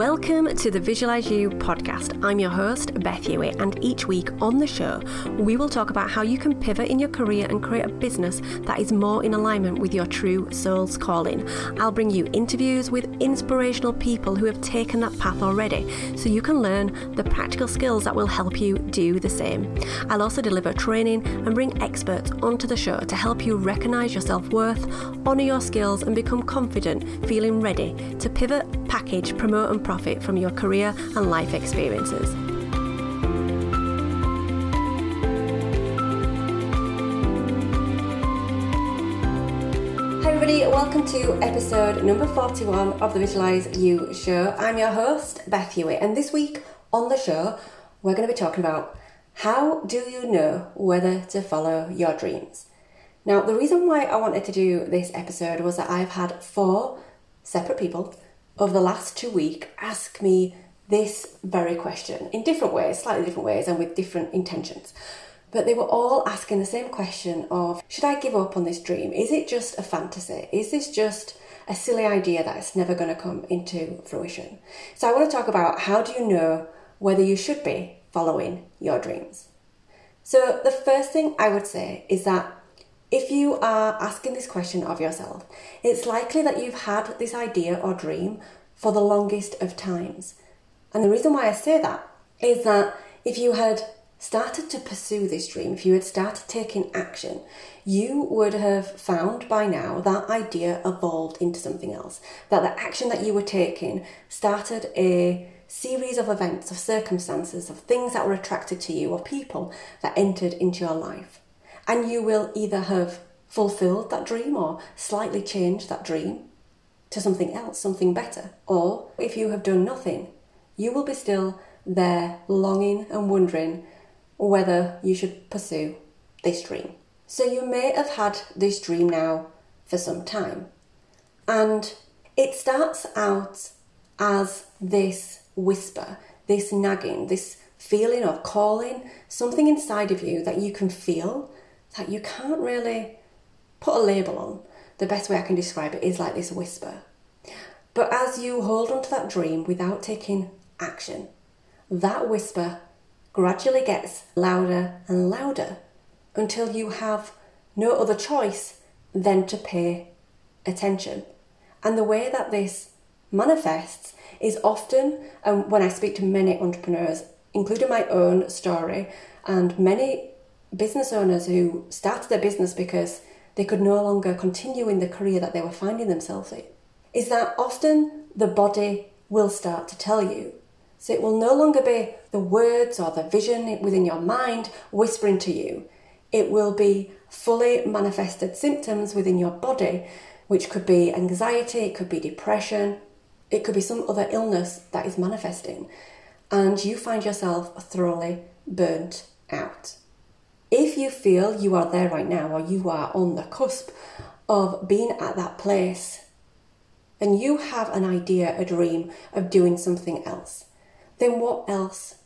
Welcome to the Visualize You podcast. I'm your host, Beth Hewitt, and each week on the show, we will talk about how you can pivot in your career and create a business that is more in alignment with your true soul's calling. I'll bring you interviews with inspirational people who have taken that path already so you can learn the practical skills that will help you do the same. I'll also deliver training and bring experts onto the show to help you recognize your self worth, honor your skills, and become confident, feeling ready to pivot, package, promote, and profit from your career and life experiences. Hi, everybody, welcome to episode number 41 of the Visualize You show. I'm your host, Beth Hewitt, and this week on the show, we're going to be talking about how do you know whether to follow your dreams? Now, the reason why I wanted to do this episode was that I've had four separate people over the last two weeks ask me this very question in different ways, slightly different ways, and with different intentions. But they were all asking the same question of should I give up on this dream? Is it just a fantasy? Is this just a silly idea that's never going to come into fruition? So I want to talk about how do you know whether you should be following your dreams? So the first thing I would say is that if you are asking this question of yourself, it's likely that you've had this idea or dream for the longest of times. And the reason why I say that is that if you had started to pursue this dream, if you had started taking action, you would have found by now that idea evolved into something else. That the action that you were taking started a series of events, of circumstances, of things that were attracted to you, or people that entered into your life and you will either have fulfilled that dream or slightly changed that dream to something else, something better. Or if you have done nothing, you will be still there longing and wondering whether you should pursue this dream. So you may have had this dream now for some time. And it starts out as this whisper, this nagging, this feeling of calling, something inside of you that you can feel that you can't really put a label on. The best way I can describe it is like this whisper. But as you hold on to that dream without taking action, that whisper gradually gets louder and louder until you have no other choice than to pay attention. And the way that this manifests is often, and when I speak to many entrepreneurs, including my own story, and many business owners who started their business because they could no longer continue in the career that they were finding themselves in is that often the body will start to tell you. So it will no longer be the words or the vision within your mind whispering to you. It will be fully manifested symptoms within your body, which could be anxiety, it could be depression, it could be some other illness that is manifesting. And you find yourself thoroughly burnt out. If you feel you are there right now or you are on the cusp of being at that place and you have an idea, a dream of doing something else, then what else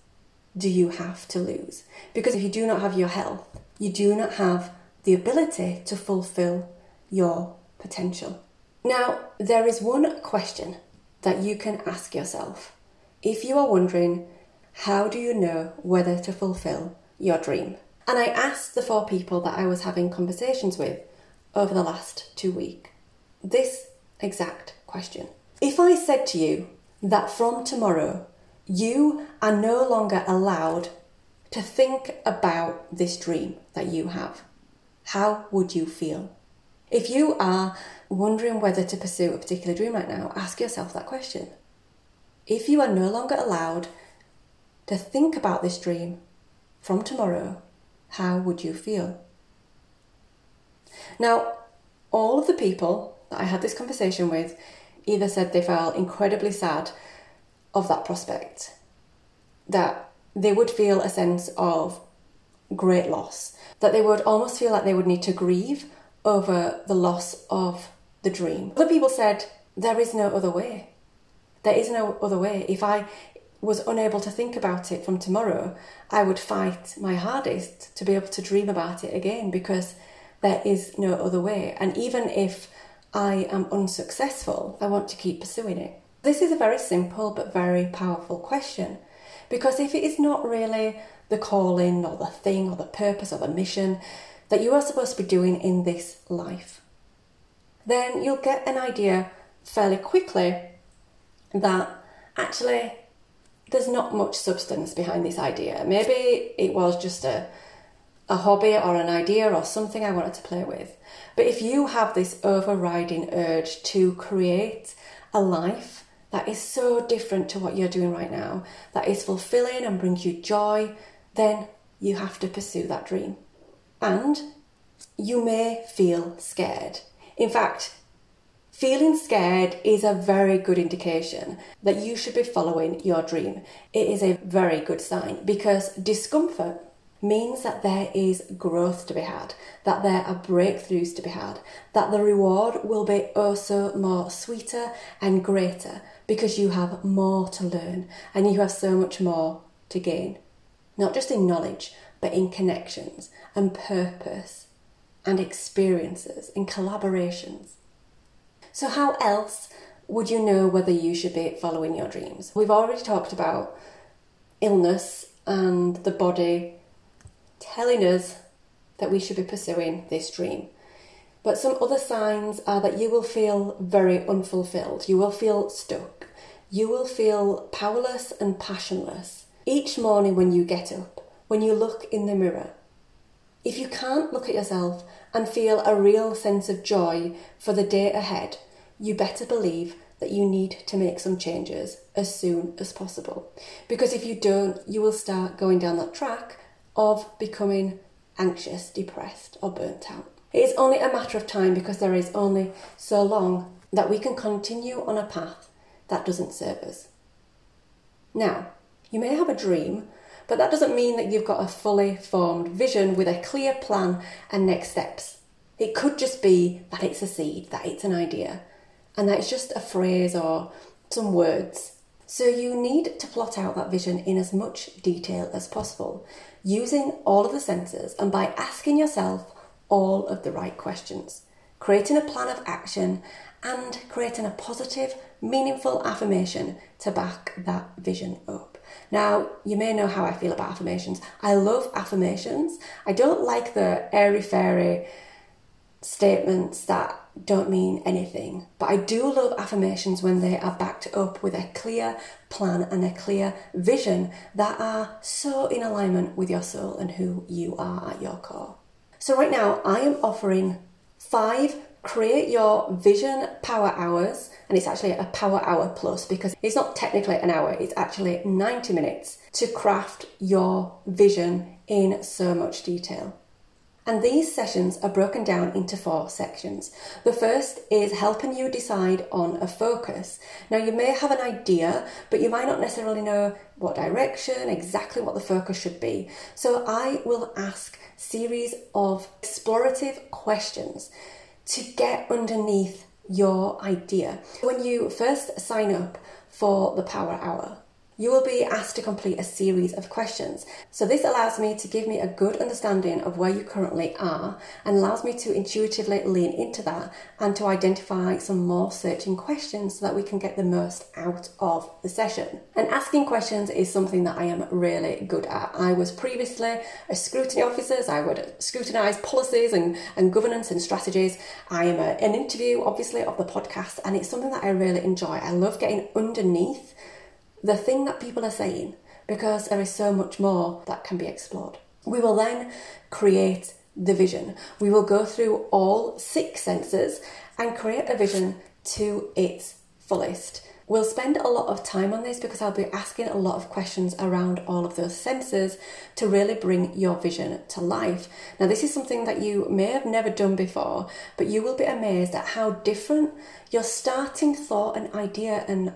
do you have to lose? Because if you do not have your health, you do not have the ability to fulfill your potential. Now, there is one question that you can ask yourself if you are wondering, how do you know whether to fulfill your dream? And I asked the four people that I was having conversations with over the last two weeks this exact question. If I said to you that from tomorrow you are no longer allowed to think about this dream that you have, how would you feel? If you are wondering whether to pursue a particular dream right now, ask yourself that question. If you are no longer allowed to think about this dream from tomorrow, how would you feel? Now, all of the people that I had this conversation with either said they felt incredibly sad of that prospect, that they would feel a sense of great loss, that they would almost feel like they would need to grieve over the loss of the dream. Other people said, There is no other way. There is no other way. If I was unable to think about it from tomorrow, I would fight my hardest to be able to dream about it again because there is no other way. And even if I am unsuccessful, I want to keep pursuing it. This is a very simple but very powerful question because if it is not really the calling or the thing or the purpose or the mission that you are supposed to be doing in this life, then you'll get an idea fairly quickly that actually there's not much substance behind this idea. Maybe it was just a a hobby or an idea or something I wanted to play with. But if you have this overriding urge to create a life that is so different to what you're doing right now, that is fulfilling and brings you joy, then you have to pursue that dream. And you may feel scared. In fact, feeling scared is a very good indication that you should be following your dream. It is a very good sign because discomfort means that there is growth to be had, that there are breakthroughs to be had, that the reward will be also more sweeter and greater because you have more to learn and you have so much more to gain. Not just in knowledge, but in connections and purpose and experiences and collaborations. So, how else would you know whether you should be following your dreams? We've already talked about illness and the body telling us that we should be pursuing this dream. But some other signs are that you will feel very unfulfilled, you will feel stuck, you will feel powerless and passionless each morning when you get up, when you look in the mirror. If you can't look at yourself and feel a real sense of joy for the day ahead, you better believe that you need to make some changes as soon as possible. Because if you don't, you will start going down that track of becoming anxious, depressed, or burnt out. It is only a matter of time because there is only so long that we can continue on a path that doesn't serve us. Now, you may have a dream, but that doesn't mean that you've got a fully formed vision with a clear plan and next steps. It could just be that it's a seed, that it's an idea, and that it's just a phrase or some words. So you need to plot out that vision in as much detail as possible using all of the senses and by asking yourself all of the right questions, creating a plan of action and creating a positive, meaningful affirmation to back that vision up. Now, you may know how I feel about affirmations. I love affirmations. I don't like the airy fairy statements that don't mean anything. But I do love affirmations when they are backed up with a clear plan and a clear vision that are so in alignment with your soul and who you are at your core. So, right now, I am offering five create your vision power hours and it's actually a power hour plus because it's not technically an hour it's actually 90 minutes to craft your vision in so much detail and these sessions are broken down into four sections. The first is helping you decide on a focus. Now, you may have an idea, but you might not necessarily know what direction, exactly what the focus should be. So, I will ask series of explorative questions to get underneath your idea. When you first sign up for the Power Hour, you will be asked to complete a series of questions. So, this allows me to give me a good understanding of where you currently are and allows me to intuitively lean into that and to identify some more searching questions so that we can get the most out of the session. And asking questions is something that I am really good at. I was previously a scrutiny officer, so I would scrutinise policies and, and governance and strategies. I am a, an interview, obviously, of the podcast, and it's something that I really enjoy. I love getting underneath the thing that people are saying because there is so much more that can be explored. We will then create the vision. We will go through all six senses and create a vision to its fullest. We'll spend a lot of time on this because I'll be asking a lot of questions around all of those senses to really bring your vision to life. Now, this is something that you may have never done before, but you will be amazed at how different your starting thought and idea and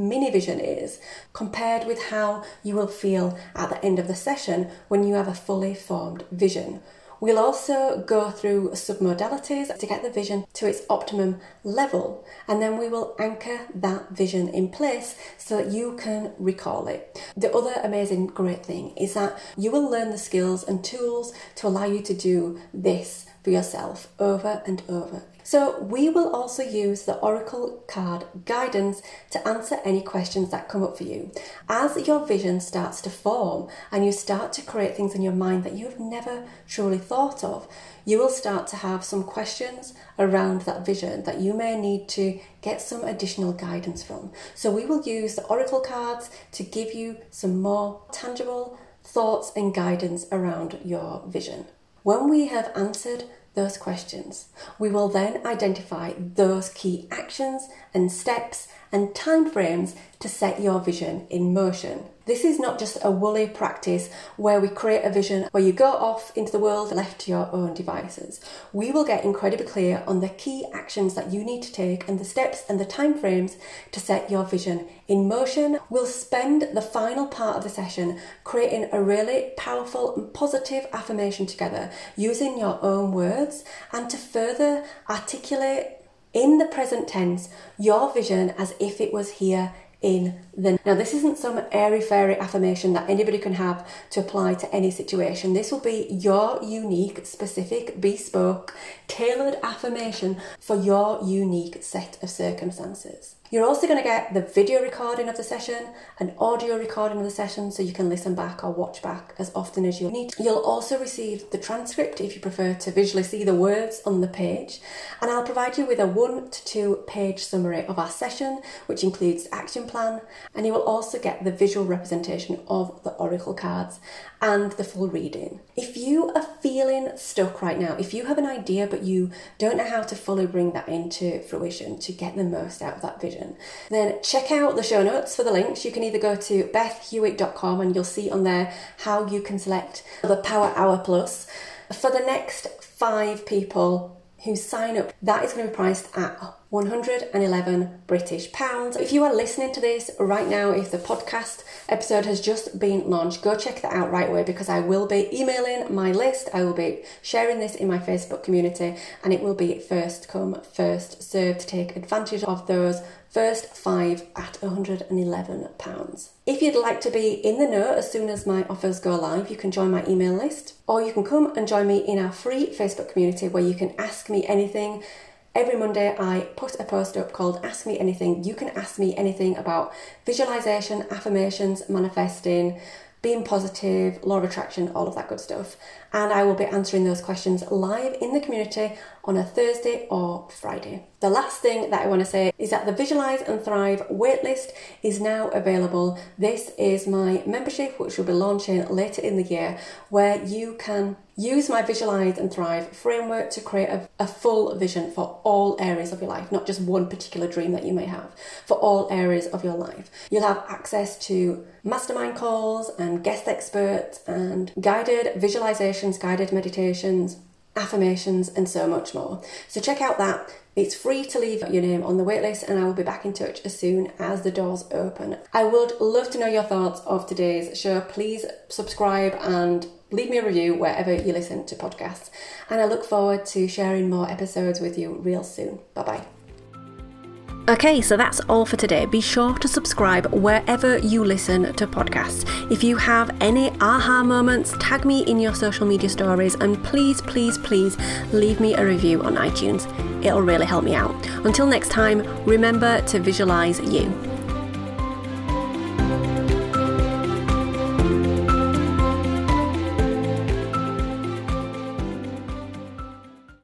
mini vision is compared with how you will feel at the end of the session when you have a fully formed vision. We'll also go through submodalities to get the vision to its optimum level, and then we will anchor that vision in place so that you can recall it. The other amazing great thing is that you will learn the skills and tools to allow you to do this for yourself over and over So, we will also use the Oracle card guidance to answer any questions that come up for you. As your vision starts to form and you start to create things in your mind that you've never truly thought of, you will start to have some questions around that vision that you may need to get some additional guidance from. So, we will use the Oracle cards to give you some more tangible thoughts and guidance around your vision. When we have answered those questions, we will then identify those key actions and steps and timeframes to set your vision in motion. This is not just a woolly practice where we create a vision where you go off into the world left to your own devices. We will get incredibly clear on the key actions that you need to take and the steps and the timeframes to set your vision in motion. We'll spend the final part of the session creating a really powerful and positive affirmation together using your own words and to further articulate in the present tense your vision as if it was here in the now this isn't some airy fairy affirmation that anybody can have to apply to any situation. This will be your unique specific bespoke tailored affirmation for your unique set of circumstances you're also going to get the video recording of the session, an audio recording of the session so you can listen back or watch back as often as you need. You'll also receive the transcript if you prefer to visually see the words on the page. And I'll provide you with a one to two page summary of our session, which includes action plan. And you will also get the visual representation of the oracle cards and the full reading. If you are feeling stuck right now, if you have an idea but you don't know how to fully bring that into fruition to get the most out of that vision, then check out the show notes for the links. You can either go to bethhewitt.com and you'll see on there how you can select the Power Hour Plus. For the next five people who sign up, that is going to be priced at 111 British pounds. If you are listening to this right now, if the podcast episode has just been launched, go check that out right away because I will be emailing my list. I will be sharing this in my Facebook community and it will be first come, first served to take advantage of those first five at £111. If you'd like to be in the know as soon as my offers go live, you can join my email list or you can come and join me in our free Facebook community where you can ask me anything. Every Monday, I put a post up called Ask Me Anything. You can ask me anything about visualization, affirmations, manifesting, being positive, law of attraction, all of that good stuff. And I will be answering those questions live in the community on a Thursday or Friday. The last thing that I want to say is that the Visualize and Thrive waitlist is now available. This is my membership, which will be launching later in the year, where you can use my Visualize and Thrive framework to create a, a, full vision for all areas of your life, not just one particular dream that you may have, for all areas of your life. You'll have access to mastermind calls and guest experts and guided visualizations, guided meditations affirmations, and so much more. So check out that. It's free to leave your name on the waitlist, and I will be back in touch as soon as the doors open. I would love to know your thoughts of today's show. Please subscribe and leave me a review wherever you listen to podcasts. And I look forward to sharing more episodes with you real soon. Bye bye. Okay, so that's all for today. Be sure to subscribe wherever you listen to podcasts. If you have any aha moments, tag me in your social media stories and please, please, please leave me a review on iTunes. It'll really help me out. Until next time, remember to visualize you.